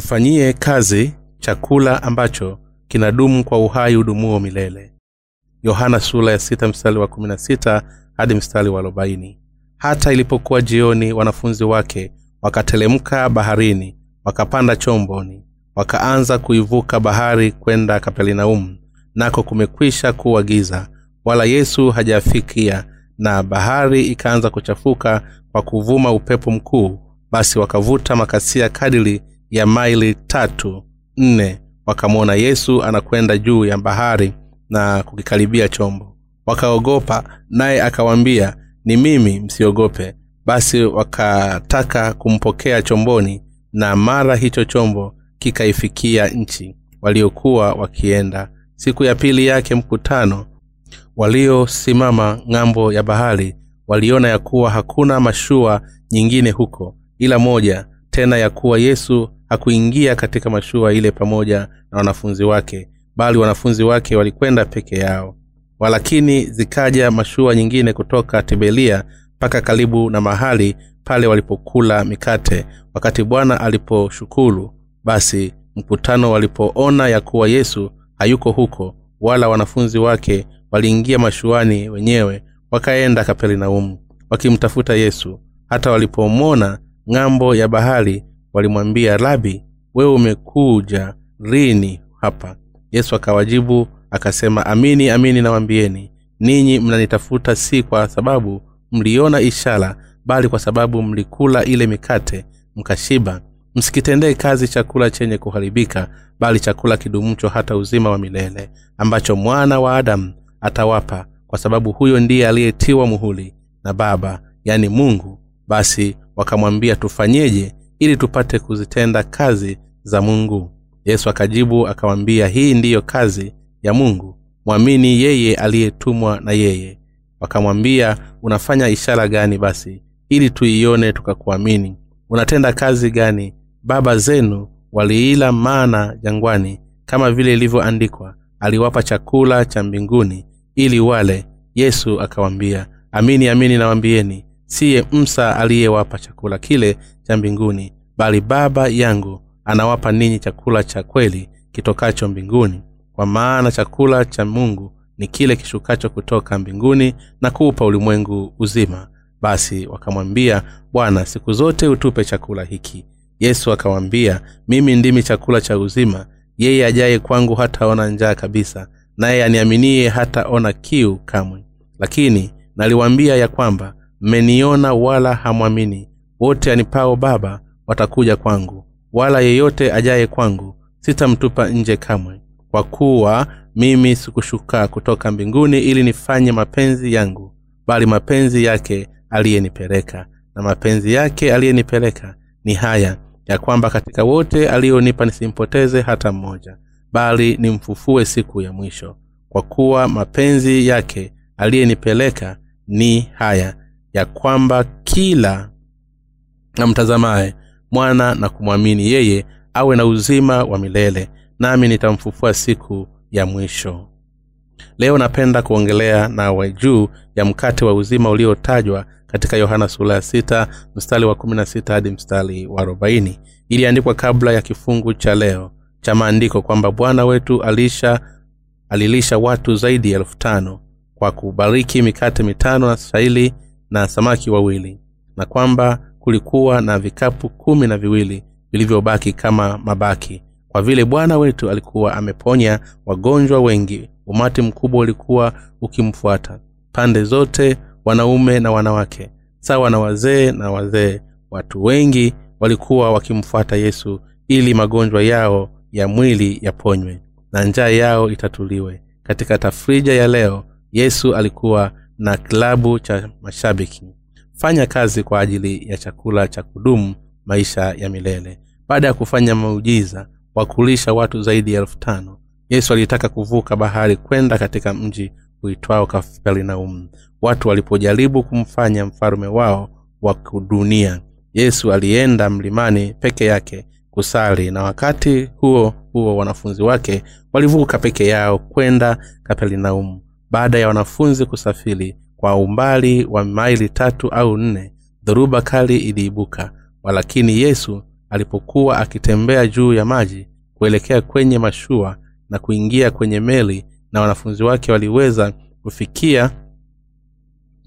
tufanyie kazi chakula ambacho kinadumu kwa uhai udumuo milele. Yohana sula ya sita mstari wa kumi na sita hadi mstari wa arobaini. Hata ilipokuwa jioni wanafunzi wake wakatelemka baharini wakapanda chomboni wakaanza kuivuka bahari kwenda kapernaumu nako kumekwisha kuwa giza wala yesu hajafikia na bahari ikaanza kuchafuka kwa kuvuma upepo mkuu basi wakavuta makasia kadiri ya maili tatu nne wakamwona yesu anakwenda juu ya bahari na kukikaribia chombo. Wakaogopa naye akawaambia ni mimi msiogope. Basi wakataka kumpokea chomboni na mara hicho chombo kikaifikia nchi waliokuwa wakienda. Siku ya pili yake mkutano waliosimama ng'ambo ya bahari waliona ya kuwa hakuna mashua nyingine huko ila moja tena ya kuwa yesu hakuingia katika mashua ile pamoja na wanafunzi wake bali wanafunzi wake walikwenda peke yao. Walakini zikaja mashua nyingine kutoka tibelia mpaka karibu na mahali pale walipokula mikate wakati bwana aliposhukuru. Basi mkutano walipoona ya kuwa yesu hayuko huko wala wanafunzi wake waliingia mashuani wenyewe wakaenda kapernaumu wakimtafuta yesu. Hata walipomwona ng'ambo ya bahari walimwambia rabi wewe umekuja lini hapa. Yesu akawajibu akasema amini amini nawambieni ninyi mnanitafuta si kwa sababu mliona ishara bali kwa sababu mlikula ile mikate mkashiba. Msikitendee kazi chakula chenye kuharibika bali chakula kidumucho hata uzima wa milele ambacho mwana wa adamu atawapa kwa sababu huyo ndiye aliyetiwa muhuli na baba yani mungu. Basi wakamwambia tufanyeje ili tupate kuzitenda kazi za mungu. Yesu akajibu akawambia hii ndiyo kazi ya mungu. Mwamini yeye aliyetumwa na yeye. Wakamwambia unafanya ishara gani basi ili tuione tukakuamini? Unatenda kazi gani? Baba zenu waliila mana jangwani kama vile ilivyoandikwa aliwapa chakula cha mbinguni ili wale. Yesu akawambia amini amini nawambieni siye msa aliyewapa chakula kile cha mbinguni bali baba yangu anawapa ninyi chakula cha kweli kitokacho mbinguni. Kwa maana chakula cha mungu ni kile kishukacho kutoka mbinguni na kuupa ulimwengu uzima. Basi wakamwambia bwana siku zote utupe chakula hiki. Yesu akawambia mimi ndimi chakula cha uzima. Yeye ajaye kwangu hataona njaa kabisa naye aniaminie hataona kiu kamwe. Lakini naliwambia ya kwamba mmeniona wala hamwamini. Wote anipao baba watakuja kwangu wala yeyote ajaye kwangu sitamtupa nje kamwe. Kwa kuwa mimi sikushuka kutoka mbinguni ili nifanye mapenzi yangu bali mapenzi yake aliyenipeleka. Na mapenzi yake aliyenipeleka ni haya ya kwamba katika wote aliyonipa nisimpoteze hata mmoja bali nimfufue siku ya mwisho. Kwa kuwa mapenzi yake aliyenipeleka ni haya ya kwamba kila amtazamaye mwana na kumwamini yeye awe na uzima wa milele nami nitamfufua siku ya mwisho. Leo napenda kuongelea nawe juu ya mkate wa uzima uliotajwa katika yohana sura ya sita mstari wa kumi na sita hadi mstari wa arobaini. Iliandikwa kabla ya kifungu cha leo cha maandiko kwamba bwana wetu alisha alilisha watu zaidi ya elfu tano kwa kubariki mikate mitano na shahili na samaki wawili na kwamba kulikuwa na vikapu kumi na viwili vilivyobaki kama mabaki. Kwa vile bwana wetu alikuwa ameponya wagonjwa wengi umati mkubwa ulikuwa ukimfuata. Pande zote wanaume na wanawake sawa na wazee na wazee. Watu wengi walikuwa wakimfuata yesu ili magonjwa yao ya mwili yaponywe na njaa yao itatuliwe. Katika tafrija ya leo yesu alikuwa na klabu cha mashabiki. Fanya kazi kwa ajili ya chakula cha kudumu maisha ya milele. Baada ya kufanya muujiza wa kulisha watu zaidi ya elfu tano yesu alitaka kuvuka bahari kwenda katika mji uitwao kapernaumu. Watu walipojaribu kumfanya mfalume wao wa kudunia yesu alienda mlimani peke yake kusali na wakati huo huo wanafunzi wake walivuka peke yao kwenda kapernaumu baada ya wanafunzi kusafiri kwa umbali wa maili tatu au nne dhoruba kali iliibuka. Walakini yesu alipokuwa akitembea juu ya maji kuelekea kwenye mashua na kuingia kwenye meli na wanafunzi wake waliweza kufikia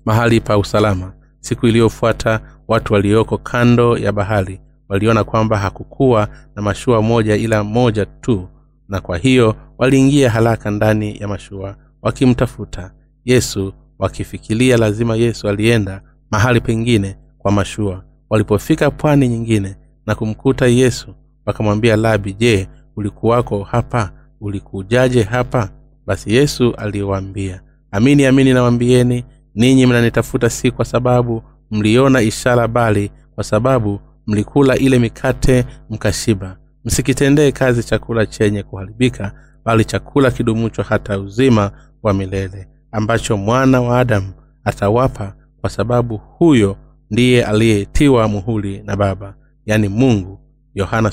mahali pa usalama. Siku iliyofuata watu walioko kando ya bahari waliona kwamba hakukuwa na mashua moja ila moja tu na kwa hiyo waliingia haraka ndani ya mashua wakimtafuta yesu wakifikiria lazima yesu alienda mahali pengine kwa mashua. Walipofika pwani nyingine na kumkuta yesu wakamwambia labi je ulikuwako hapa? Ulikujaje hapa? Basi yesu aliwaambia amini amini nawambieni ninyi mnanitafuta si kwa sababu mliona ishara bali kwa sababu mlikula ile mikate mkashiba. Msikitendee kazi chakula chenye kuharibika bali chakula kidumucho hata uzima wa milele ambacho mwana wa adamu atawapa kwa sababu huyo ndiye aliyetiwa muhuli na baba yani mungu. Yohana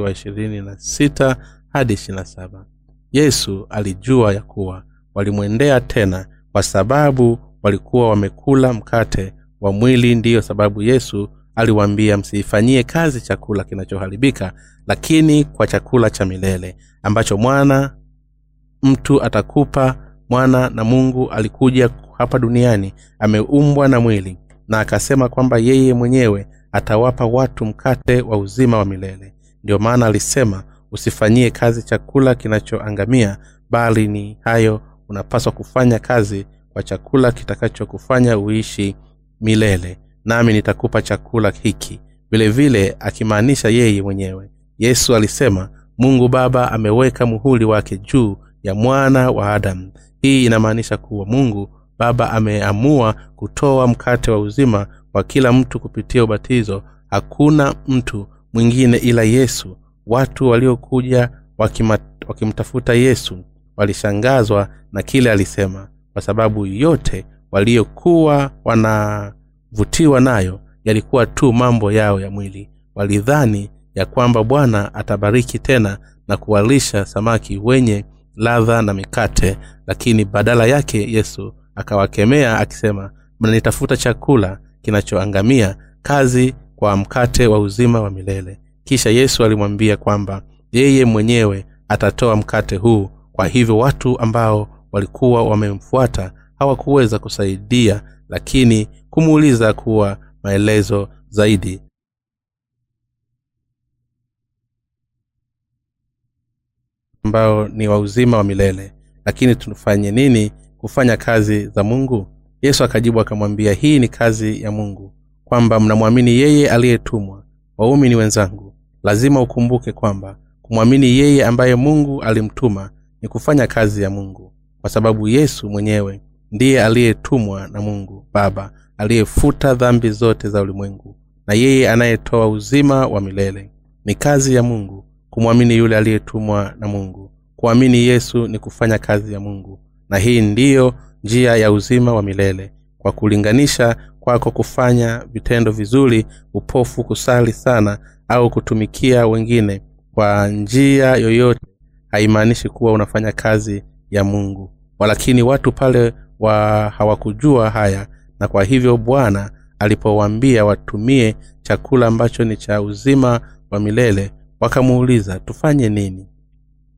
wa na hadi saba. Yesu alijua ya kuwa walimwendea tena kwa sababu walikuwa wamekula mkate wa mwili ndiyo sababu yesu aliwaambia msiifanyie kazi chakula kinachoharibika lakini kwa chakula cha milele ambacho mwana mtu atakupa mwana na mungu alikuja hapa duniani ameumbwa na mwili na akasema kwamba yeye mwenyewe atawapa watu mkate wa uzima wa milele. Ndiyo maana alisema usifanyie kazi chakula kinachoangamia bali ni hayo unapaswa kufanya kazi kwa chakula kitakachokufanya uishi milele nami nitakupa chakula hiki. Vile vile akimaanisha yeye mwenyewe. Yesu alisema mungu baba ameweka muhuli wake juu ya mwana wa adamu. Hii inamaanisha kuwa mungu baba ameamua kutoa mkate wa uzima wa kila mtu kupitia ubatizo. Hakuna mtu mwingine ila yesu. Watu waliokuja wakimtafuta yesu walishangazwa na kile alisema kwa sababu yote waliokuwa wanavutiwa nayo yalikuwa tu mambo yao ya mwili. Walidhani ya kwamba bwana atabariki tena na kuwalisha samaki wenye ladha na mikate lakini badala yake yesu akawakemea akisema mnanitafuta chakula kinachoangamia kazi kwa mkate wa uzima wa milele. Kisha yesu alimwambia kwamba yeye mwenyewe atatoa mkate huu. Kwa hivyo watu ambao walikuwa wamemfuata hawakuweza kusaidia lakini kumuuliza kuwa maelezo zaidi. Ambao ni wa uzima wa milele. Lakini tufanye nini kufanya kazi za mungu? Yesu akajibu akamwambia hii ni kazi ya mungu kwamba mnamwamini yeye aliyetumwa. Waumini wenzangu. Lazima ukumbuke kwamba kumwamini yeye ambaye mungu alimtuma ni kufanya kazi ya mungu kwa sababu yesu mwenyewe ndiye aliyetumwa na mungu baba aliyefuta dhambi zote za ulimwengu na yeye anayetoa uzima wa milele. Ni kazi ya mungu kumwamini yule aliyetumwa na mungu. Kuamini yesu ni kufanya kazi ya mungu na hii ndiyo njia ya uzima wa milele. Kwa kulinganisha kwako kufanya vitendo vizuri upofu kusali sana au kutumikia wengine kwa njia yoyote haimaanishi kuwa unafanya kazi ya mungu. Walakini watu pale wa hawakujua haya na kwa hivyo bwana alipowaambia watumie chakula ambacho ni cha uzima wa milele wakamuuliza tufanye nini?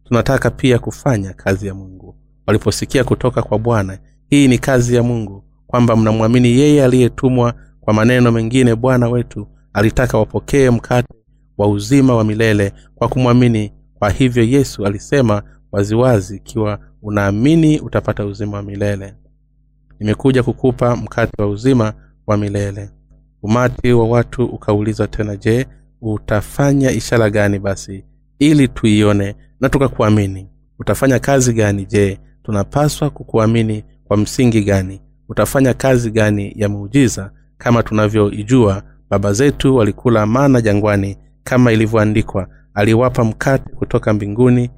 Tunataka pia kufanya kazi ya mungu. Waliposikia kutoka kwa bwana hii ni kazi ya mungu kwamba mnamwamini yeye aliyetumwa kwa maneno mengine bwana wetu alitaka wapokee mkate wa uzima wa milele kwa kumwamini. Kwa hivyo yesu alisema waziwazi ikiwa unaamini utapata uzima wa milele nimekuja kukupa mkate wa uzima wa milele. Umati wa watu ukauliza tena je utafanya ishara gani basi ili tuione na tukakuamini? Utafanya kazi gani? Je tunapaswa kukuamini kwa msingi gani? Utafanya kazi gani ya muujiza? Kama tunavyoijua baba zetu walikula mana jangwani kama ilivyoandikwa aliwapa mkate kutoka mbinguni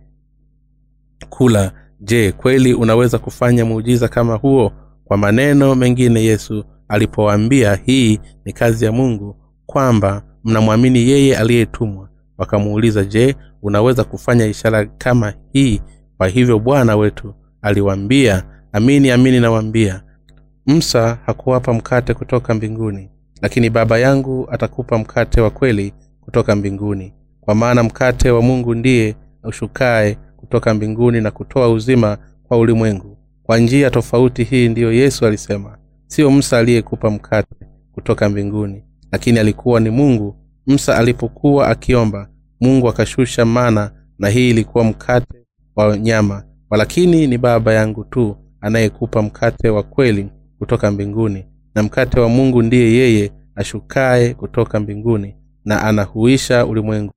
kula. Je kweli unaweza kufanya muujiza kama huo kwa maneno mengine yesu alipowaambia hii ni kazi ya mungu kwamba mnamwamini yeye aliyetumwa. Wakamuuliza je unaweza kufanya ishara kama hii? Kwa hivyo bwana wetu aliwaambia amini amini nawaambia msa hakuwapa mkate kutoka mbinguni lakini baba yangu atakupa mkate wa kweli kutoka mbinguni. Kwa maana mkate wa mungu ndiye ushukaye kutoka mbinguni na kutoa uzima kwa ulimwengu kwa njia tofauti hii ndiyo yesu alisema siyo msa aliyekupa mkate kutoka mbinguni lakini alikuwa ni mungu. Msa alipokuwa akiomba mungu akashusha mana na hii ilikuwa mkate wa nyama. Walakini ni baba yangu tu anayekupa mkate wa kweli kutoka mbinguni na mkate wa mungu ndiye yeye ashukaye kutoka mbinguni na anahuisha ulimwengu.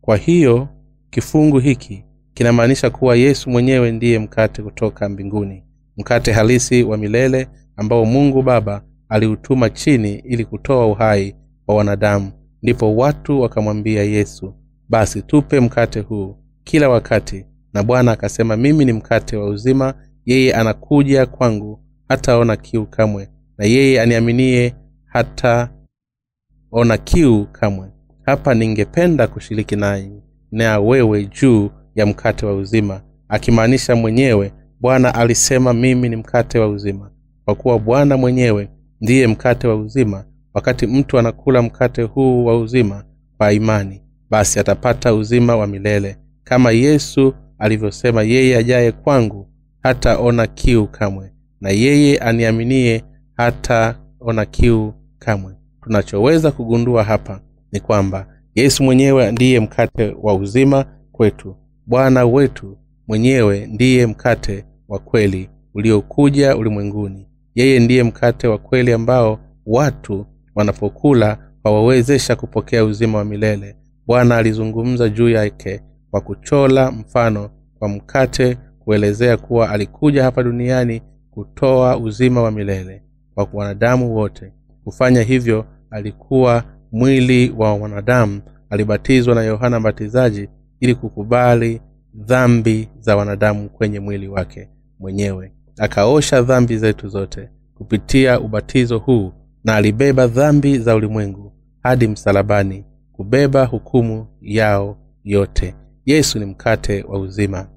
Kwa hiyo kifungu hiki kinamaanisha kuwa yesu mwenyewe ndiye mkate kutoka mbinguni mkate halisi wa milele ambao mungu baba aliutuma chini ili kutoa uhai wa wanadamu. Ndipo watu wakamwambia yesu basi tupe mkate huu kila wakati. Na bwana akasema mimi ni mkate wa uzima yeye anakuja kwangu hataona kiu kamwe na yeye aniaminie hataona kiu kamwe. Hapa ningependa kushiriki nanyi na wewe juu ya mkate wa uzima akimaanisha mwenyewe bwana alisema mimi ni mkate wa uzima. Kwa kuwa bwana mwenyewe ndiye mkate wa uzima wakati mtu anakula mkate huu wa uzima kwa imani basi atapata uzima wa milele kama yesu alivyosema yeye ajaye kwangu hataona kiu kamwe na yeye aniaminie hataona kiu kamwe. Tunachoweza kugundua hapa ni kwamba yesu mwenyewe ndiye mkate wa uzima kwetu bwana wetu mwenyewe ndiye mkate wa kweli uliokuja ulimwenguni. Yeye ndiye mkate wa kweli ambao watu wanapokula wawawezesha kupokea uzima wa milele. Bwana alizungumza juu yake kwa kuchola mfano kwa mkate kuelezea kuwa alikuja hapa duniani kutoa uzima wa milele kwa wanadamu wote. Kufanya hivyo alikuwa mwili wa wanadamu. Alibatizwa na yohana mbatizaji ili kukubali dhambi za wanadamu kwenye mwili wake mwenyewe. Akaosha dhambi zetu zote kupitia ubatizo huu na alibeba dhambi za ulimwengu hadi msalabani kubeba hukumu yao yote. Yesu ni mkate wa uzima.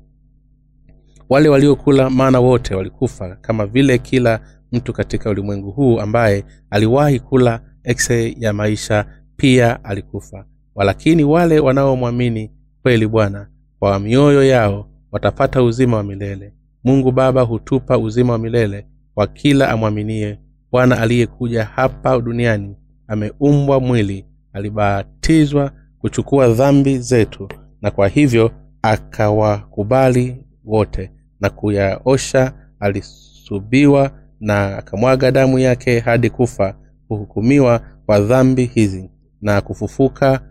Wale waliokula mana wote walikufa kama vile kila mtu katika ulimwengu huu ambaye aliwahi kula ekse ya maisha pia alikufa. Walakini wale wanaomwamini kweli bwana kwa mioyo yao watapata uzima wa milele. Mungu baba hutupa uzima wa milele kwa kila amwaminie. Bwana aliyekuja hapa duniani ameumbwa mwili alibatizwa kuchukua dhambi zetu na kwa hivyo akawakubali wote na kuyaosha. Alisubiwa na akamwaga damu yake hadi kufa kuhukumiwa kwa dhambi hizi na kufufuka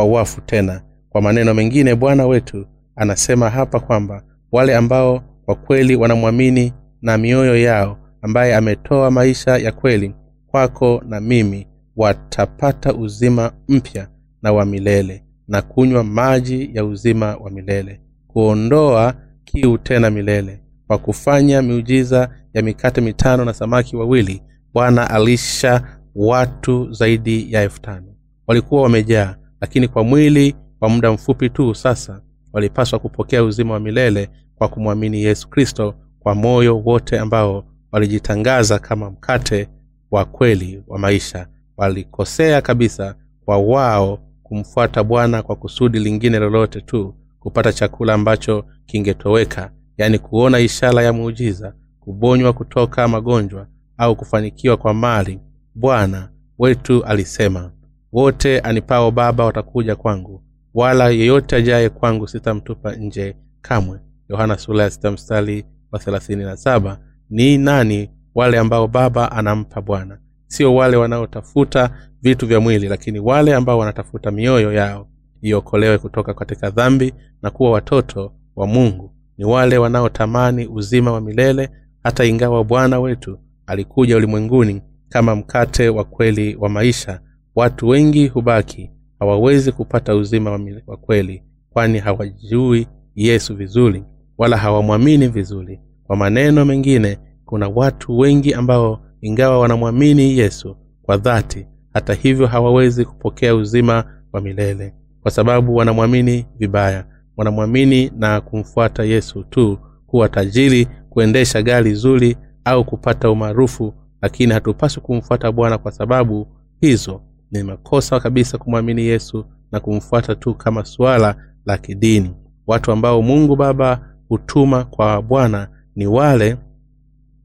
kwa wafu tena. Kwa maneno mengine bwana wetu anasema hapa kwamba wale ambao kwa kweli wanamwamini na mioyo yao ambaye ametoa maisha ya kweli kwako na mimi watapata uzima mpya na wa milele na kunywa maji ya uzima wa milele kuondoa kiu tena milele. Kwa kufanya miujiza ya mikate mitano na samaki wawili bwana alisha watu zaidi ya elfu tano. Walikuwa wamejaa lakini kwa mwili kwa muda mfupi tu sasa walipaswa kupokea uzima wa milele kwa kumwamini yesu kristo kwa moyo wote ambao walijitangaza kama mkate wa kweli wa maisha. Walikosea kabisa kwa wao kumfuata bwana kwa kusudi lingine lolote tu kupata chakula ambacho kingetoweka yaani kuona ishara ya muujiza kubonywa kutoka magonjwa au kufanikiwa kwa mali bwana wetu alisema wote anipao baba watakuja kwangu wala yeyote ajaye kwangu sitamtupa nje kamwe. Yohana sula ya mstari wa saba. Ni nani wale ambao baba anampa bwana? Sio wale wanaotafuta vitu vya mwili lakini wale ambao wanatafuta mioyo yao iokolewe kutoka katika dhambi na kuwa watoto wa mungu. Ni wale wanaotamani uzima wa milele hata ingawa bwana wetu alikuja ulimwenguni kama mkate wa kweli wa maisha watu wengi hubaki hawawezi kupata uzima wa kweli kwani hawajui yesu vizuri wala hawamwamini vizuri. Kwa maneno mengine kuna watu wengi ambao ingawa wanamwamini yesu kwa dhati hata hivyo hawawezi kupokea uzima wa milele kwa sababu wanamwamini vibaya. Wanamwamini na kumfuata yesu tu kuwa tajiri kuendesha gari zuri au kupata umaarufu lakini hatupaswi kumfuata bwana kwa sababu hizo ni makosa kabisa kumwamini yesu na kumfuata tu kama suala la kidini. Watu ambao mungu baba hutuma kwa bwana ni wale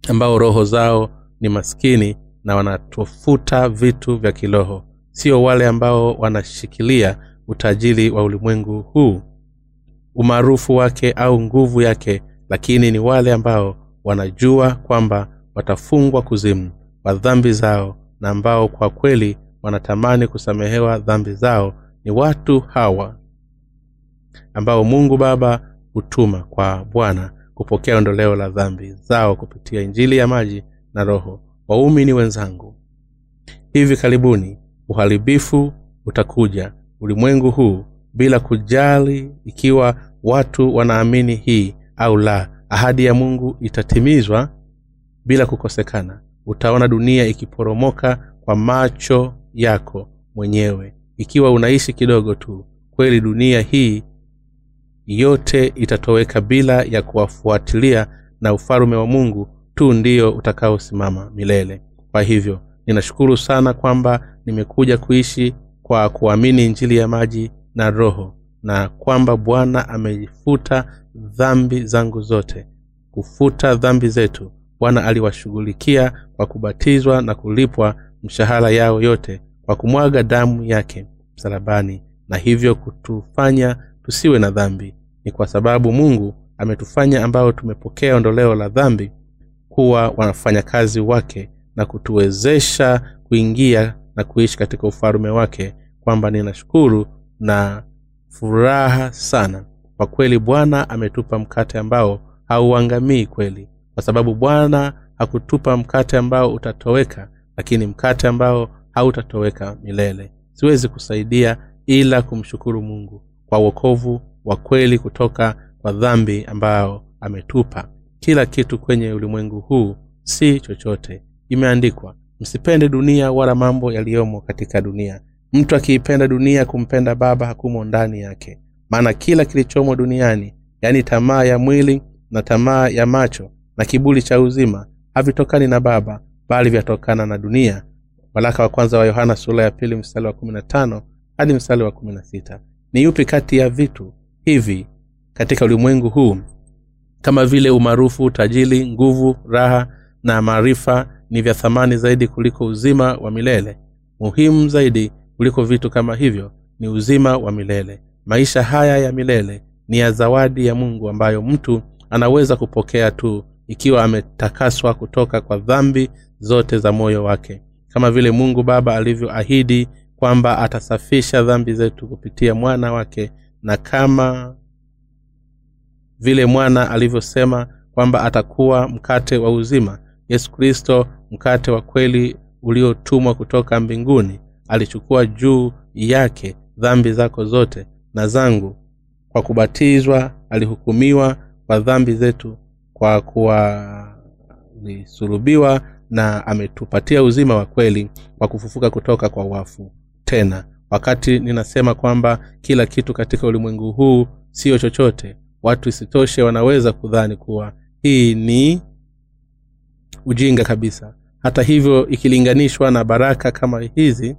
ambao roho zao ni maskini na wanatafuta vitu vya kiroho. Sio wale ambao wanashikilia utajiri wa ulimwengu huu. Umaarufu wake au nguvu yake lakini ni wale ambao wanajua kwamba watafungwa kuzimu kwa dhambi zao na ambao kwa kweli wanatamani kusamehewa dhambi zao ni watu hawa ambao mungu baba hutuma kwa bwana kupokea ondoleo la dhambi zao kupitia injili ya maji na roho. Waumini wenzangu hivi karibuni uharibifu utakuja ulimwengu huu bila kujali ikiwa watu wanaamini hii au la. Ahadi ya mungu itatimizwa bila kukosekana. Utaona dunia ikiporomoka kwa macho yako mwenyewe ikiwa unaishi kidogo tu. Kweli dunia hii yote itatoweka bila ya kuwafuatilia na ufalume wa mungu tu ndiyo utakaosimama milele. Kwa hivyo ninashukuru sana kwamba nimekuja kuishi kwa kuamini injili ya maji na roho na kwamba bwana amefuta dhambi zangu zote. Kufuta dhambi zetu bwana aliwashughulikia kwa kubatizwa na kulipwa mshahara yao yote kwa kumwaga damu yake msalabani na hivyo kutufanya tusiwe na dhambi. Ni kwa sababu mungu ametufanya ambao tumepokea ondoleo la dhambi kuwa wafanyakazi wake na kutuwezesha kuingia na kuishi katika ufalume wake kwamba ninashukuru na furaha sana. Kwa kweli bwana ametupa mkate ambao hauangamii kweli. Kwa sababu bwana hakutupa mkate ambao utatoweka lakini mkate ambao hautatoweka milele. Siwezi kusaidia ila kumshukuru mungu kwa uokovu wa kweli kutoka kwa dhambi ambao ametupa. Kila kitu kwenye ulimwengu huu si chochote. Imeandikwa msipende dunia wala mambo yaliyomo katika dunia. Mtu akiipenda dunia kumpenda baba hakumo ndani yake. Maana kila kilichomo duniani yaani tamaa ya mwili na tamaa ya macho na kibuli cha uzima havitokani na baba bali vyatokana na dunia. Walaka wa kwanza wa yohana sura ya pili mstari wa kumi na tano hadi mstari wa kumi na sita. Ni yupi kati ya vitu hivi katika ulimwengu huu? Kama vile umaarufu tajili nguvu raha na maarifa ni vya thamani zaidi kuliko uzima wa milele. Muhimu zaidi kuliko vitu kama hivyo ni uzima wa milele. Maisha haya ya milele ni ya zawadi ya mungu ambayo mtu anaweza kupokea tu ikiwa ametakaswa kutoka kwa dhambi zote za moyo wake kama vile mungu baba alivyoahidi kwamba atasafisha dhambi zetu kupitia mwana wake na kama vile mwana alivyosema kwamba atakuwa mkate wa uzima yesu kristo mkate wa kweli uliotumwa kutoka mbinguni alichukua juu yake dhambi zako zote na zangu. Kwa kubatizwa alihukumiwa kwa dhambi zetu kwa kuwa alisulubiwa na ametupatia uzima wa kweli kwa kufufuka kutoka kwa wafu. Tena wakati ninasema kwamba kila kitu katika ulimwengu huu siyo chochote watu isitoshe wanaweza kudhani kuwa hii ni ujinga kabisa. Hata hivyo ikilinganishwa na baraka kama hizi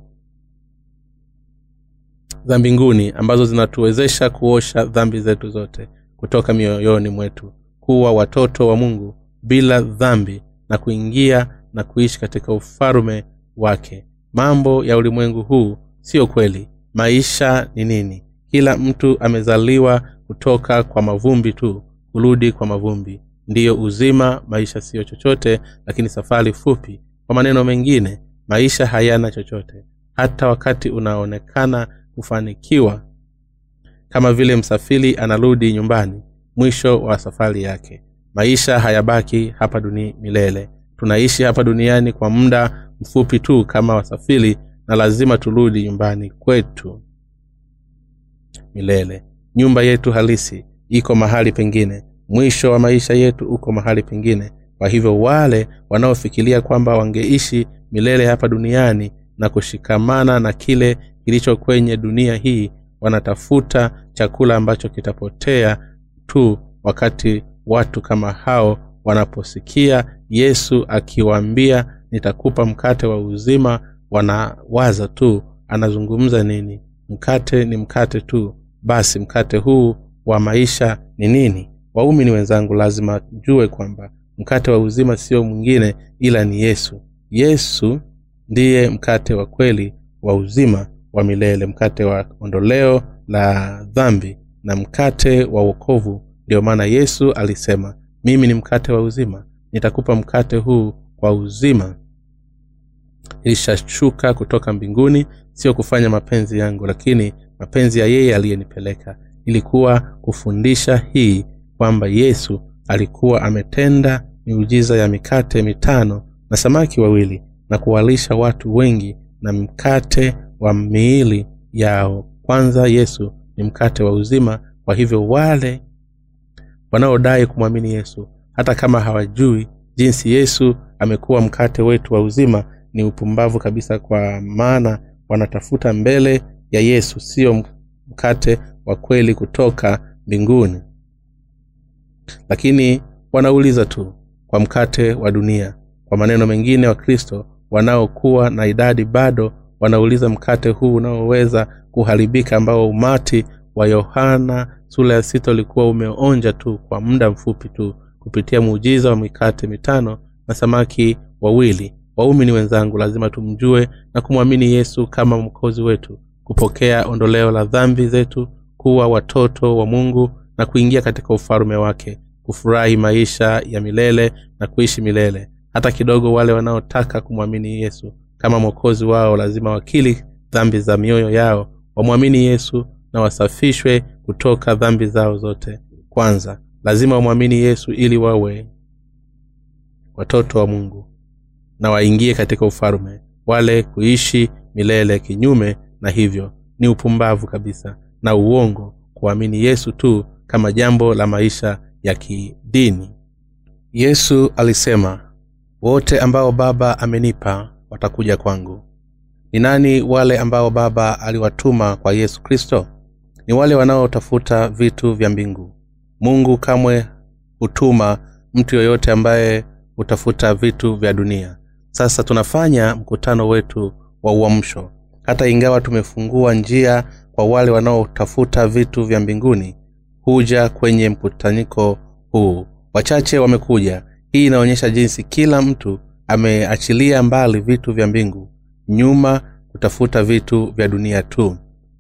za mbinguni ambazo zinatuwezesha kuosha dhambi zetu zote kutoka mioyoni mwetu kuwa watoto wa mungu bila dhambi na kuingia na kuishi katika ufalume wake. Mambo ya ulimwengu huu siyo kweli. Maisha ni nini? Kila mtu amezaliwa kutoka kwa mavumbi tu kurudi kwa mavumbi. Ndiyo uzima maisha siyo chochote lakini safari fupi. Kwa maneno mengine maisha hayana chochote. Hata wakati unaonekana kufanikiwa kama vile msafiri anarudi nyumbani mwisho wa safari yake maisha hayabaki hapa duni milele. Tunaishi hapa duniani kwa muda mfupi tu kama wasafiri na lazima turudi nyumbani kwetu. Milele. Nyumba yetu halisi iko mahali pengine. Mwisho wa maisha yetu uko mahali pengine. Kwa hivyo wale wanaofikiria kwamba wangeishi milele hapa duniani na kushikamana na kile kilicho kwenye dunia hii wanatafuta chakula ambacho kitapotea tu wakati watu kama hao wanaposikia yesu akiwaambia nitakupa mkate wa uzima wanawaza tu anazungumza nini? Mkate ni mkate tu. Basi mkate huu wa maisha ni nini? Waumini wenzangu lazima jue kwamba mkate wa uzima sio mwingine ila ni yesu. Yesu ndiye mkate wa kweli wa uzima wa milele mkate wa ondoleo la dhambi na mkate wa wokovu ndio maana yesu alisema mimi ni mkate wa uzima nitakupa mkate huu kwa uzima. Ilishashuka kutoka mbinguni sio kufanya mapenzi yangu lakini mapenzi ya yeye aliyenipeleka. Ilikuwa kufundisha hii kwamba yesu alikuwa ametenda miujiza ya mikate mitano na samaki wawili na kuwalisha watu wengi na mkate wa miili yao. Kwanza yesu ni mkate wa uzima kwa hivyo wale wanaodai kumwamini yesu. Hata kama hawajui jinsi yesu amekuwa mkate wetu wa uzima ni upumbavu kabisa kwa maana wanatafuta mbele ya yesu sio mkate wa kweli kutoka mbinguni. Lakini wanauliza tu kwa mkate wa dunia. Kwa maneno mengine wakristo wanaokuwa na idadi bado wanauliza mkate huu unaoweza kuharibika ambao umati wa yohana sura ya sita ulikuwa umeonja tu kwa muda mfupi tu kupitia muujiza wa mikate mitano na samaki wawili. Waumini wenzangu lazima tumjue na kumwamini yesu kama mkozi wetu kupokea ondoleo la dhambi zetu kuwa watoto wa mungu na kuingia katika ufalume wake kufurahi maisha ya milele na kuishi milele. Hata kidogo wale wanaotaka kumwamini yesu kama mwokozi wao lazima wakili dhambi za mioyo yao wamwamini yesu na wasafishwe kutoka dhambi zao zote. Kwanza lazima wamwamini yesu ili wawe watoto wa mungu na waingie katika ufalume wale kuishi milele kinyume na hivyo. Ni upumbavu kabisa na uongo kuamini yesu tu kama jambo la maisha ya kidini. Yesu alisema wote ambao baba amenipa watakuja kwangu. Ni nani wale ambao baba aliwatuma kwa yesu kristo ni wale wanaotafuta vitu vya mbingu. Mungu kamwe hutuma mtu yoyote ambaye hutafuta vitu vya dunia. Sasa tunafanya mkutano wetu wa uamsho. Hata ingawa tumefungua njia kwa wale wanaotafuta vitu vya mbinguni huja kwenye mkutanyiko huu. Wachache wamekuja. Hii inaonyesha jinsi kila mtu ameachilia mbali vitu vya mbingu. Nyuma kutafuta vitu vya dunia tu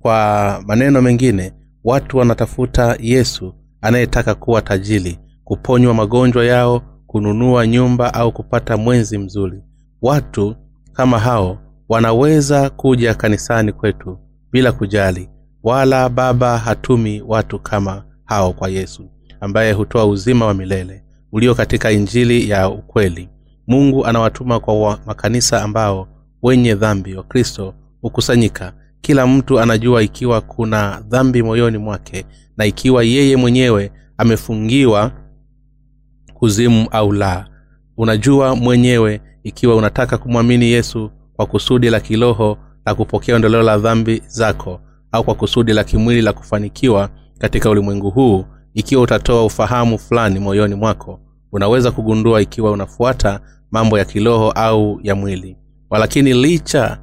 kwa maneno mengine watu wanatafuta yesu anayetaka kuwa tajili kuponywa magonjwa yao kununua nyumba au kupata mwenzi mzuri. Watu kama hao wanaweza kuja kanisani kwetu bila kujali wala baba hatumi watu kama hao kwa yesu ambaye hutoa uzima wa milele ulio katika injili ya ukweli. Mungu anawatuma kwa wa makanisa ambao wenye dhambi wa kristo hukusanyika kila mtu anajua ikiwa kuna dhambi moyoni mwake na ikiwa yeye mwenyewe amefungiwa kuzimu au la. Unajua mwenyewe ikiwa unataka kumwamini yesu kwa kusudi la kiroho la kupokea ondoleo la dhambi zako au kwa kusudi la kimwili la kufanikiwa katika ulimwengu huu ikiwa utatoa ufahamu fulani moyoni mwako unaweza kugundua ikiwa unafuata mambo ya kiroho au ya mwili. Walakini licha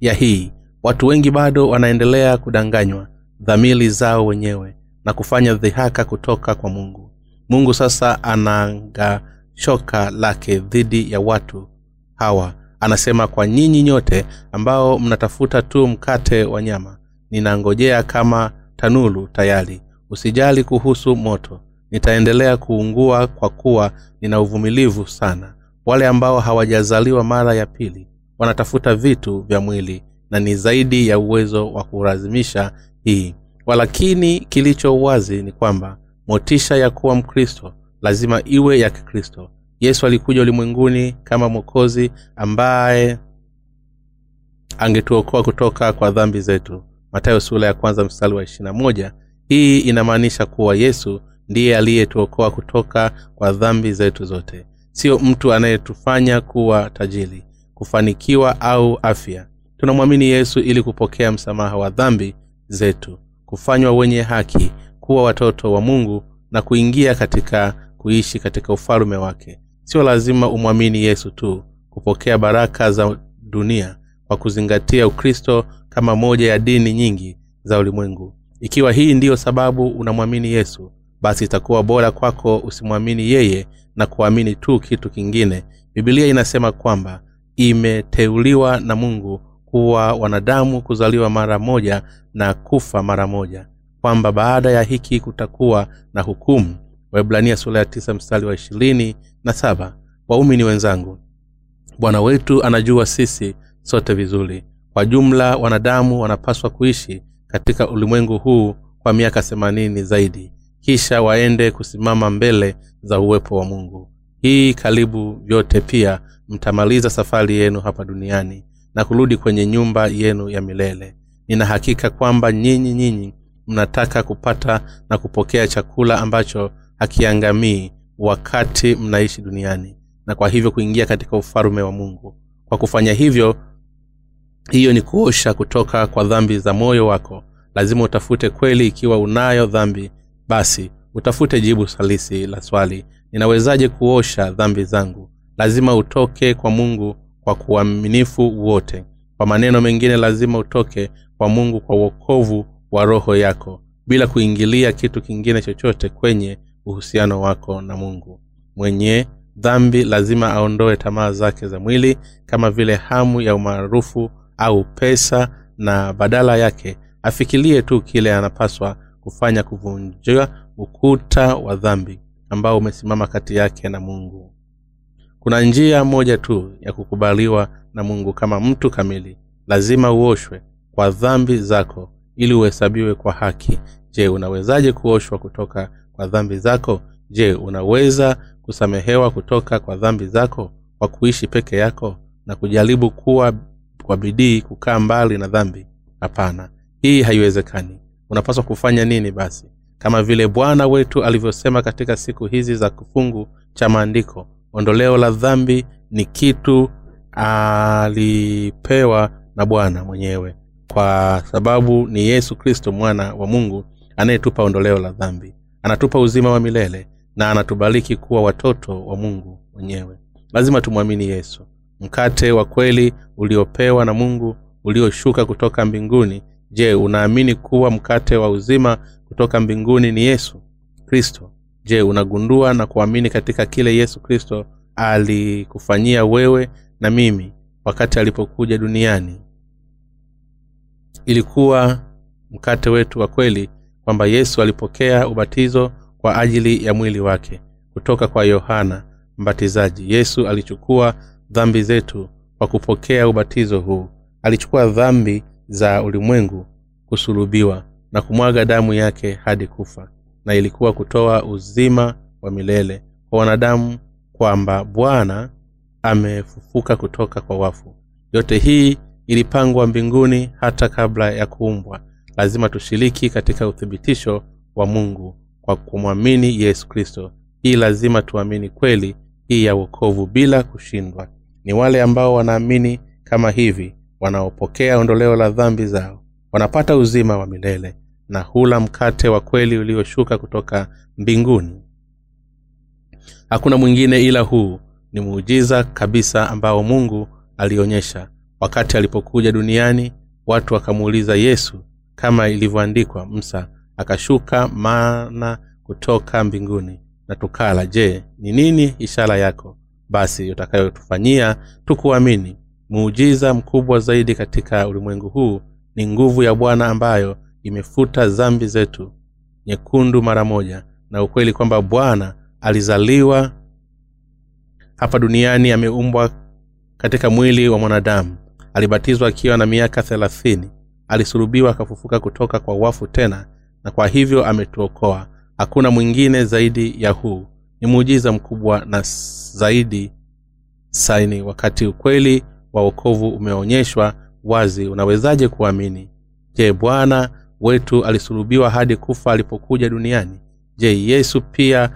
ya hii watu wengi bado wanaendelea kudanganywa dhamili zao wenyewe na kufanya dhihaka kutoka kwa mungu. Mungu sasa anaanga shoka lake dhidi ya watu hawa. Anasema kwa nyinyi nyote ambao mnatafuta tu mkate wa nyama ninangojea kama tanulu tayari. Usijali kuhusu moto. Nitaendelea kuungua kwa kuwa nina uvumilivu sana. Wale ambao hawajazaliwa mara ya pili wanatafuta vitu vya mwili na ni zaidi ya uwezo wa kulazimisha hii. Walakini kilicho wazi ni kwamba motisha ya kuwa mkristo lazima iwe ya kikristo. Yesu alikuja ulimwenguni kama mwokozi ambaye angetuokoa kutoka kwa dhambi zetu. Matayo sura ya kwanza mstari wa ishirina moja. Hii inamaanisha kuwa yesu ndiye aliyetuokoa kutoka kwa dhambi zetu zote. Sio mtu anayetufanya kuwa tajiri kufanikiwa au afya tunamwamini yesu ili kupokea msamaha wa dhambi zetu kufanywa wenye haki kuwa watoto wa mungu na kuingia katika kuishi katika ufalume wake. Sio lazima umwamini yesu tu kupokea baraka za dunia kwa kuzingatia ukristo kama moja ya dini nyingi za ulimwengu. Ikiwa hii ndiyo sababu unamwamini yesu basi itakuwa bora kwako usimwamini yeye na kuamini tu kitu kingine. Bibilia inasema kwamba imeteuliwa na mungu kuwa wanadamu kuzaliwa mara moja na kufa mara moja kwamba baada ya hiki kutakuwa na hukumu. Waibrania sura ya tisa mstari wa ishirini na saba. Waumini wenzangu bwana wetu anajua sisi sote vizuri. Kwa jumla wanadamu wanapaswa kuishi katika ulimwengu huu kwa miaka themanini zaidi kisha waende kusimama mbele za uwepo wa mungu. Hii karibu vyote pia mtamaliza safari yenu hapa duniani na kurudi kwenye nyumba yenu ya milele. Nina hakika kwamba nyinyi nyinyi mnataka kupata na kupokea chakula ambacho hakiangamii wakati mnaishi duniani na kwa hivyo kuingia katika ufalume wa mungu. Kwa kufanya hivyo hiyo ni kuosha kutoka kwa dhambi za moyo wako. Lazima utafute kweli ikiwa unayo dhambi basi utafute jibu salisi la swali ninawezaje kuosha dhambi zangu? Lazima utoke kwa mungu kwa kuaminifu wote. Kwa maneno mengine lazima utoke kwa mungu kwa uokovu wa roho yako bila kuingilia kitu kingine chochote kwenye uhusiano wako na mungu. Mwenye dhambi lazima aondoe tamaa zake za mwili kama vile hamu ya umaarufu au pesa na badala yake afikirie tu kile anapaswa kufanya kuvunjia ukuta wa dhambi ambao umesimama kati yake na mungu kuna njia moja tu ya kukubaliwa na mungu kama mtu kamili. Lazima uoshwe kwa dhambi zako ili uhesabiwe kwa haki. Je unawezaje kuoshwa kutoka kwa dhambi zako? Je unaweza kusamehewa kutoka kwa dhambi zako kwa kuishi peke yako na kujaribu kuwa kwa bidii kukaa mbali na dhambi? Hapana hii haiwezekani. Unapaswa kufanya nini basi? Kama vile bwana wetu alivyosema katika siku hizi za kifungu cha maandiko ondoleo la dhambi ni kitu alipewa na bwana mwenyewe. Kwa sababu ni yesu kristo mwana wa mungu anayetupa ondoleo la dhambi. Anatupa uzima wa milele na anatubariki kuwa watoto wa mungu mwenyewe. Lazima tumwamini yesu. Mkate wa kweli uliopewa na mungu ulioshuka kutoka mbinguni. Je unaamini kuwa mkate wa uzima kutoka mbinguni ni yesu kristo je unagundua na kuamini katika kile yesu kristo alikufanyia wewe na mimi wakati alipokuja duniani? Ilikuwa mkate wetu wa kweli kwamba yesu alipokea ubatizo kwa ajili ya mwili wake kutoka kwa yohana mbatizaji. Yesu alichukua dhambi zetu kwa kupokea ubatizo huu. Alichukua dhambi za ulimwengu kusulubiwa na kumwaga damu yake hadi kufa na ilikuwa kutoa uzima wa milele kwa wanadamu kwamba bwana amefufuka kutoka kwa wafu. Yote hii ilipangwa mbinguni hata kabla ya kuumbwa. Lazima tushiriki katika uthibitisho wa mungu kwa kumwamini yesu kristo. Hii lazima tuamini kweli hii ya uokovu bila kushindwa. Ni wale ambao wanaamini kama hivi wanaopokea ondoleo la dhambi zao wanapata uzima wa milele na hula mkate wa kweli ulioshuka kutoka mbinguni. Hakuna mwingine ila huu ni muujiza kabisa ambao mungu alionyesha. Wakati alipokuja duniani watu wakamuuliza yesu kama ilivyoandikwa msa akashuka mana kutoka mbinguni na tukala je ni nini ishara yako? Basi utakayotufanyia tukuamini. Muujiza mkubwa zaidi katika ulimwengu huu ni nguvu ya bwana ambayo imefuta zambi zetu nyekundu mara moja na ukweli kwamba bwana alizaliwa hapa duniani ameumbwa katika mwili wa mwanadamu. Alibatizwa akiwa na miaka thelathini alisulubiwa akafufuka kutoka kwa wafu tena na kwa hivyo ametuokoa. Hakuna mwingine zaidi ya huu. Ni muujiza mkubwa na zaidi saini. Wakati ukweli wa wokovu umeonyeshwa wazi unawezaje kuamini? Je bwana wetu alisulubiwa hadi kufa alipokuja duniani. Je yesu pia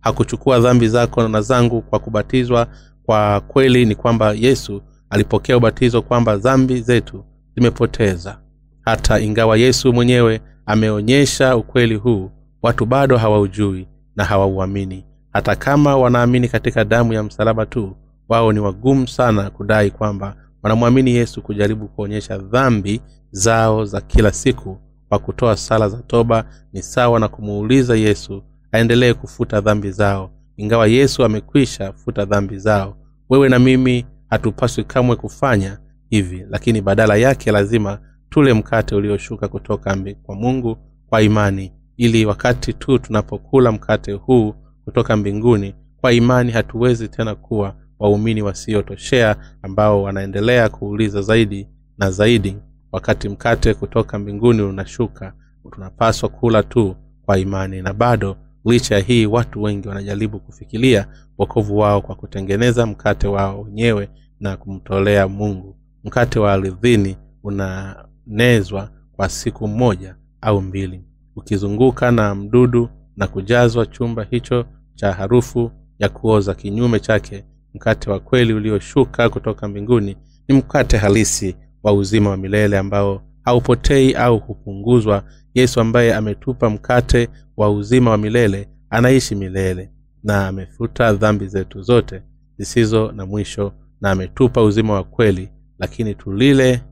hakuchukua dhambi zako na zangu kwa kubatizwa? Kwa kweli ni kwamba yesu alipokea ubatizo kwamba dhambi zetu zimepoteza. Hata ingawa yesu mwenyewe ameonyesha ukweli huu watu bado hawaujui na hawauamini. Hata kama wanaamini katika damu ya msalaba tu wao ni wagumu sana kudai kwamba wanamwamini yesu kujaribu kuonyesha dhambi zao za kila siku kwa kutoa sala za toba ni sawa na kumuuliza yesu aendelee kufuta dhambi zao. Ingawa yesu amekwisha futa dhambi zao wewe na mimi hatupaswi kamwe kufanya hivi lakini badala yake lazima tule mkate ulioshuka kutoka kwa mungu kwa imani ili wakati tu tunapokula mkate huu kutoka mbinguni kwa imani hatuwezi tena kuwa waumini wasiotoshea ambao wanaendelea kuuliza zaidi na zaidi wakati mkate kutoka mbinguni unashuka tunapaswa kula tu kwa imani. Na bado licha ya hii watu wengi wanajaribu kufikiria wokovu wao kwa kutengeneza mkate wao wenyewe na kumtolea mungu. Mkate wa ardhini unanezwa kwa siku moja au mbili ukizunguka na mdudu na kujazwa chumba hicho cha harufu ya kuoza kinyume chake mkate wa kweli ulioshuka kutoka mbinguni ni mkate halisi wa uzima wa milele ambao haupotei au hupunguzwa. Yesu ambaye ametupa mkate wa uzima wa milele anaishi milele na amefuta dhambi zetu zote zisizo na mwisho na ametupa uzima wa kweli lakini tulile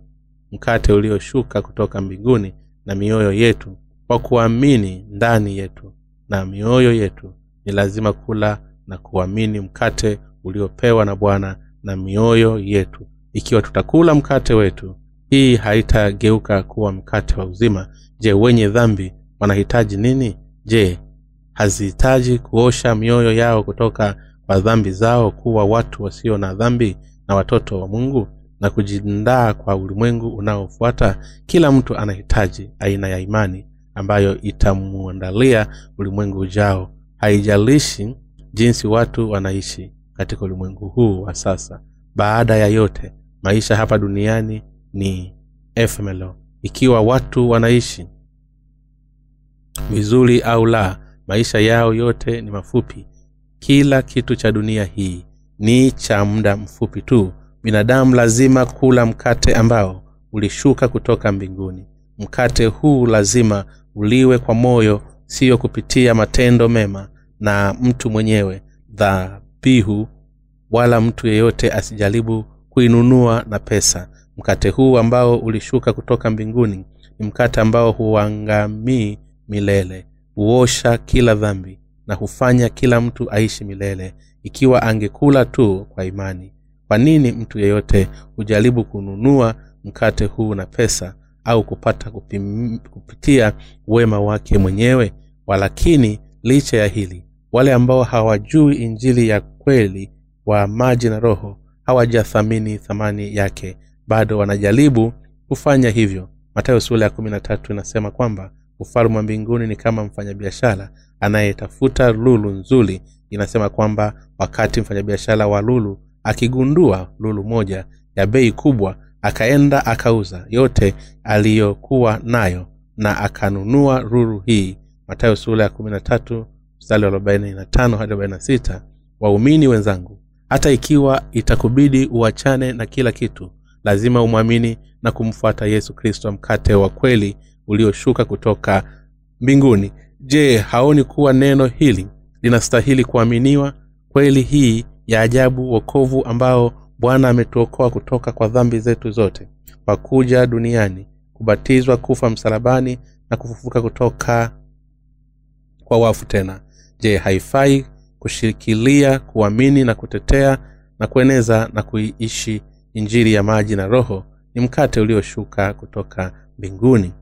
mkate ulioshuka kutoka mbinguni na mioyo yetu kwa kuamini ndani yetu. Na mioyo yetu ni lazima kula na kuamini mkate uliopewa na bwana na mioyo yetu. Ikiwa tutakula mkate wetu hii haitageuka kuwa mkate wa uzima. Je wenye dhambi wanahitaji nini? Je hazihitaji kuosha mioyo yao kutoka kwa dhambi zao kuwa watu wasio na dhambi na watoto wa mungu? Na kujiandaa kwa ulimwengu unaofuata kila mtu anahitaji aina ya imani ambayo itamwandalia ulimwengu ujao. Haijalishi jinsi watu wanaishi katika ulimwengu huu wa sasa. Baada ya yote maisha hapa duniani ni efemelo ikiwa watu wanaishi vizuri au la maisha yao yote ni mafupi. Kila kitu cha dunia hii ni cha muda mfupi tu. Binadamu lazima kula mkate ambao ulishuka kutoka mbinguni. Mkate huu lazima uliwe kwa moyo siyo kupitia matendo mema na mtu mwenyewe dhabihu wala mtu yeyote asijaribu kuinunua na pesa. Mkate huu ambao ulishuka kutoka mbinguni ni mkate ambao huangamii milele huosha kila dhambi na hufanya kila mtu aishi milele ikiwa angekula tu kwa imani. Kwa nini mtu yeyote hujaribu kununua mkate huu na pesa au kupata kupim, kupitia wema wake mwenyewe? Walakini licha ya hili wale ambao hawajui injili ya kweli wa maji na roho hawajathamini thamani yake. Bado wanajaribu kufanya hivyo. Matayo sura ya kumi na tatu inasema kwamba ufalme wa mbinguni ni kama mfanyabiashara anayetafuta lulu nzuri. Inasema kwamba wakati mfanyabiashara wa lulu akigundua lulu moja ya bei kubwa akaenda akauza yote aliyokuwa nayo na akanunua lulu hii. Matayo sura ya kumi na tatu mstari wa arobaini na tano hadi arobaini na sita waumini wenzangu hata ikiwa itakubidi uachane na kila kitu lazima umwamini na kumfuata yesu kristo mkate wa kweli ulioshuka kutoka mbinguni. Je haoni kuwa neno hili linastahili kuaminiwa? Kweli hii ya ajabu wokovu ambao bwana ametuokoa kutoka kwa dhambi zetu zote kwa kuja duniani kubatizwa kufa msalabani na kufufuka kutoka kwa wafu tena. Je haifai kushikilia kuamini na kutetea na kueneza na kuiishi injiri ya maji na roho? Ni mkate ulioshuka kutoka mbinguni.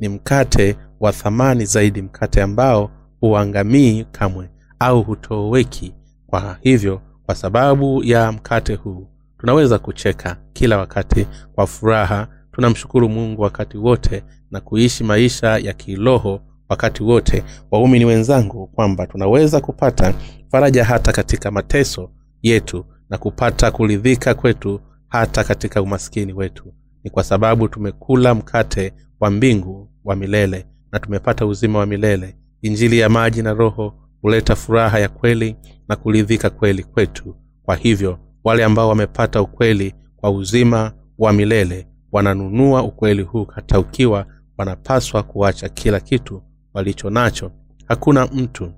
Ni mkate wa thamani zaidi mkate ambao huangamii kamwe au hutoweki. Kwa hivyo kwa sababu ya mkate huu tunaweza kucheka kila wakati kwa furaha. Tunamshukuru mungu wakati wote na kuishi maisha ya kiroho wakati wote waumini wenzangu kwamba tunaweza kupata faraja hata katika mateso yetu na kupata kuridhika kwetu hata katika umaskini wetu. Ni kwa sababu tumekula mkate wa mbingu wa milele na tumepata uzima wa milele. Injili ya maji na roho huleta furaha ya kweli na kuridhika kweli kwetu. Kwa hivyo wale ambao wamepata ukweli kwa uzima wa milele wananunua ukweli huu hata ukiwa wanapaswa kuacha kila kitu walicho nacho. Hakuna mtu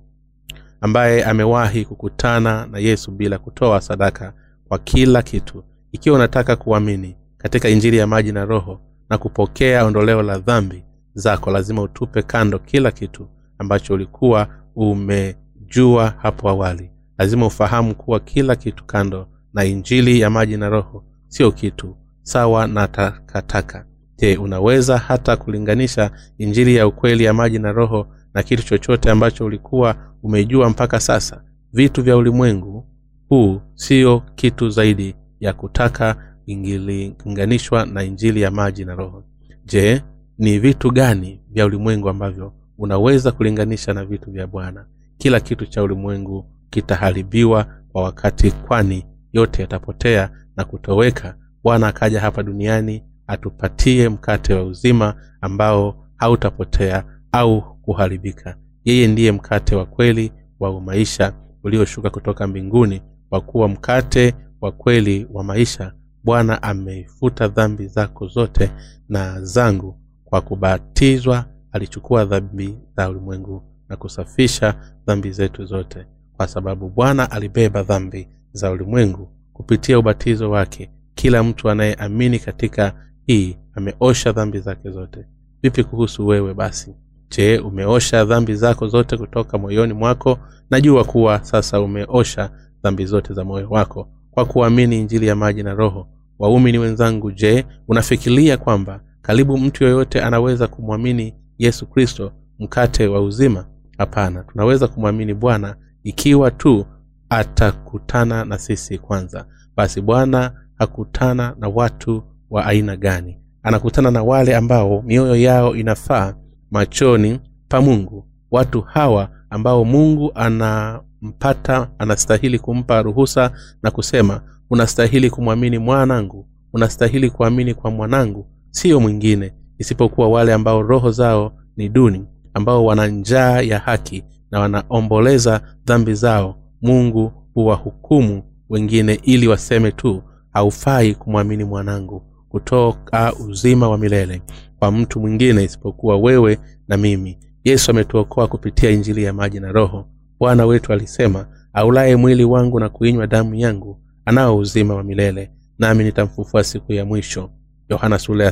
ambaye amewahi kukutana na yesu bila kutoa sadaka kwa kila kitu. Ikiwa unataka kuamini katika injili ya maji na roho na kupokea ondoleo la dhambi zako lazima utupe kando kila kitu ambacho ulikuwa umejua hapo awali. Lazima ufahamu kuwa kila kitu kando na injili ya maji na roho sio kitu sawa na takataka je unaweza hata kulinganisha injili ya ukweli ya maji na roho na kitu chochote ambacho ulikuwa umejua mpaka sasa? Vitu vya ulimwengu huu sio kitu zaidi ya kutaka ingilinganishwa na injili ya maji na roho. Je ni vitu gani vya ulimwengu ambavyo unaweza kulinganisha na vitu vya bwana? Kila kitu cha ulimwengu kitaharibiwa kwa wakati kwani yote yatapotea na kutoweka. Bwana akaja hapa duniani atupatie mkate wa uzima ambao hautapotea au kuharibika. Yeye ndiye mkate wa kweli wa maisha ulioshuka kutoka mbinguni kwa kuwa mkate wa kweli wa maisha bwana ameifuta dhambi zako zote na zangu. Kwa kubatizwa alichukua dhambi za ulimwengu na kusafisha dhambi zetu zote. Kwa sababu bwana alibeba dhambi za ulimwengu kupitia ubatizo wake. Kila mtu anayeamini katika hii ameosha dhambi zake zote. Vipi kuhusu wewe basi? Je umeosha dhambi zako zote kutoka moyoni mwako? Najua kuwa sasa umeosha dhambi zote za moyo wako kwa kuamini injili ya maji na roho. Waumini wenzangu je unafikiria kwamba karibu mtu yoyote anaweza kumwamini yesu kristo mkate wa uzima? Hapana tunaweza kumwamini bwana ikiwa tu atakutana na sisi kwanza. Basi bwana hakutana na watu wa aina gani. Anakutana na wale ambao mioyo yao inafaa machoni pa mungu. Watu hawa ambao mungu anampata anastahili kumpa ruhusa na kusema unastahili kumwamini mwanangu unastahili kuamini kwa mwanangu siyo mwingine isipokuwa wale ambao roho zao ni duni ambao wana njaa ya haki na wanaomboleza dhambi zao. Mungu huwahukumu wengine ili waseme tu haufai kumwamini mwanangu kutoka uzima wa milele kwa mtu mwingine isipokuwa wewe na mimi. Yesu ametuokoa kupitia injili ya maji na roho. Bwana wetu alisema aulaye mwili wangu na kuinywa damu yangu anao uzima wa milele nami nitamfufua siku ya mwisho. Yohana ya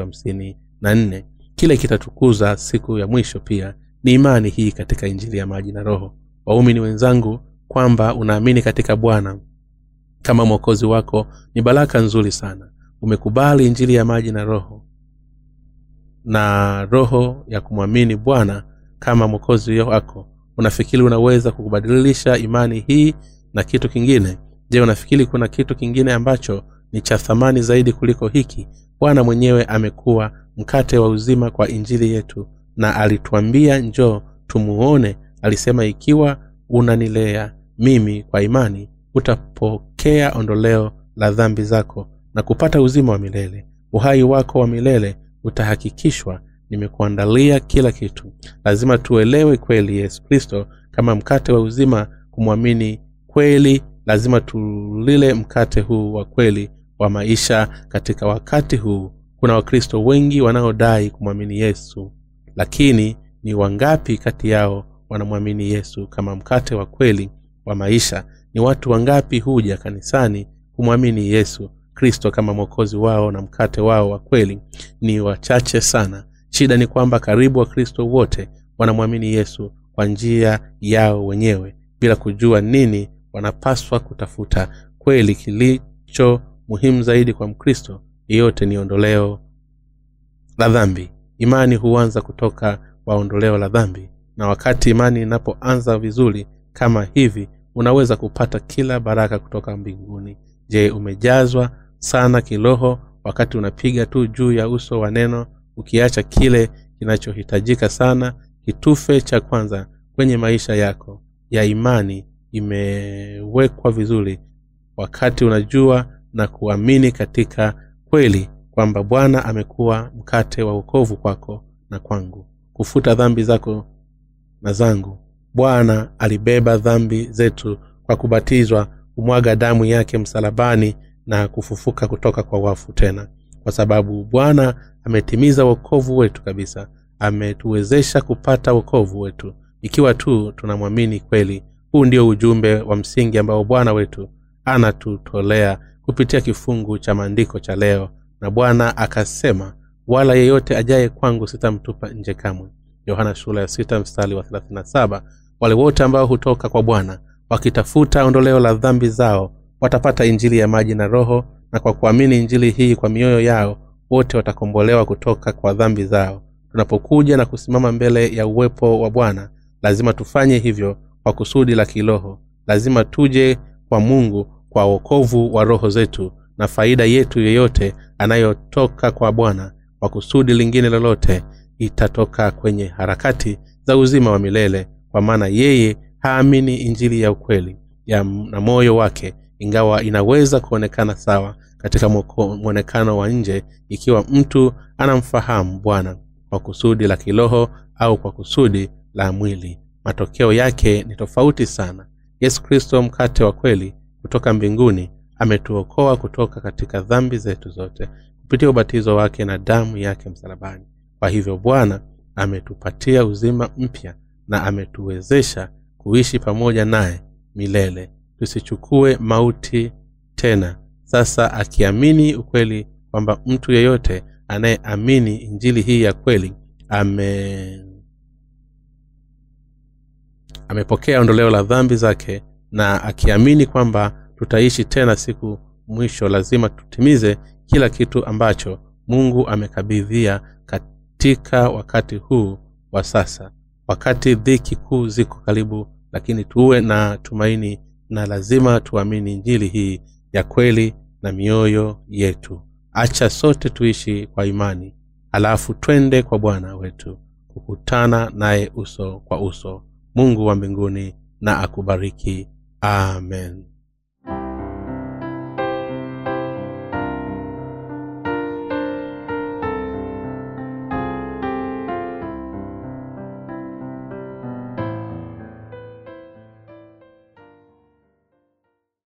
wa na nne. Kile kitatukuza siku ya mwisho pia ni imani hii katika injili ya maji na roho. Waumini wenzangu kwamba unaamini katika bwana kama mwokozi wako ni baraka nzuri sana umekubali injili ya maji na roho na roho ya kumwamini bwana kama mwokozi wako unafikiri unaweza kukubadilisha imani hii na kitu kingine? Je unafikiri kuna kitu kingine ambacho ni cha thamani zaidi kuliko hiki? Bwana mwenyewe amekuwa mkate wa uzima kwa injili yetu na alituambia njoo tumuone alisema ikiwa unanilea mimi kwa imani utapokea ondoleo la dhambi zako na kupata uzima wa milele. Uhai wako wa milele utahakikishwa. Nimekuandalia kila kitu. Lazima tuelewe kweli yesu kristo kama mkate wa uzima kumwamini kweli. Lazima tulile mkate huu wa kweli wa maisha katika wakati huu. Kuna wakristo wengi wanaodai kumwamini yesu lakini ni wangapi kati yao wanamwamini yesu kama mkate wa kweli wa maisha? Ni watu wangapi huja kanisani kumwamini yesu kristo kama mwokozi wao na mkate wao wa kweli ni wachache sana. Shida ni kwamba karibu wakristo wote wanamwamini yesu kwa njia yao wenyewe bila kujua nini wanapaswa kutafuta. Kweli kilicho muhimu zaidi kwa mkristo yeyote ni ondoleo la dhambi. Imani huanza kutoka kwa ondoleo la dhambi na wakati imani inapoanza vizuri kama hivi unaweza kupata kila baraka kutoka mbinguni. Je umejazwa sana kiroho wakati unapiga tu juu ya uso wa neno ukiacha kile kinachohitajika sana kitufe cha kwanza kwenye maisha yako ya imani imewekwa vizuri wakati unajua na kuamini katika kweli kwamba bwana amekuwa mkate wa uokovu kwako na kwangu. Kufuta dhambi zako na zangu. Bwana alibeba dhambi zetu kwa kubatizwa kumwaga damu yake msalabani na kufufuka kutoka kwa wafu tena. Kwa sababu bwana ametimiza wokovu wetu kabisa. Ametuwezesha kupata wokovu wetu. Ikiwa tu tunamwamini kweli huu ndio ujumbe wa msingi ambao bwana wetu anatutolea kupitia kifungu cha maandiko cha leo. Na bwana akasema wala yeyote ajaye kwangu sitamtupa nje kamwe. Yohana shula ya mstari wa 37 wale wote ambao hutoka kwa bwana wakitafuta ondoleo la dhambi zao watapata injili ya maji na roho na kwa kuamini injili hii kwa mioyo yao wote watakombolewa kutoka kwa dhambi zao. Tunapokuja na kusimama mbele ya uwepo wa bwana lazima tufanye hivyo kwa kusudi la kiroho. Lazima tuje kwa mungu kwa wokovu wa roho zetu na faida yetu yeyote anayotoka kwa bwana kwa kusudi lingine lolote itatoka kwenye harakati za uzima wa milele kwa maana yeye haamini injili ya ukweli ya na moyo wake ingawa inaweza kuonekana sawa katika mwonekano wa nje ikiwa mtu anamfahamu bwana kwa kusudi la kiroho au kwa kusudi la mwili. Matokeo yake ni tofauti sana. Yesu kristo mkate wa kweli kutoka mbinguni ametuokoa kutoka katika dhambi zetu zote kupitia ubatizo wake na damu yake msalabani. Kwa hivyo bwana ametupatia uzima mpya na ametuwezesha kuishi pamoja naye milele tusichukue mauti tena. Sasa akiamini ukweli kwamba mtu yeyote anayeamini injili hii ya kweli ame amepokea ondoleo la dhambi zake na akiamini kwamba tutaishi tena siku mwisho lazima tutimize kila kitu ambacho mungu amekabidhia katika wakati huu wa sasa. Wakati dhiki kuu ziko karibu lakini tuwe na tumaini na lazima tuamini injili hii ya kweli na mioyo yetu. Acha sote tuishi kwa imani alafu twende kwa bwana wetu kukutana naye uso kwa uso. Mungu wa mbinguni na akubariki. Amen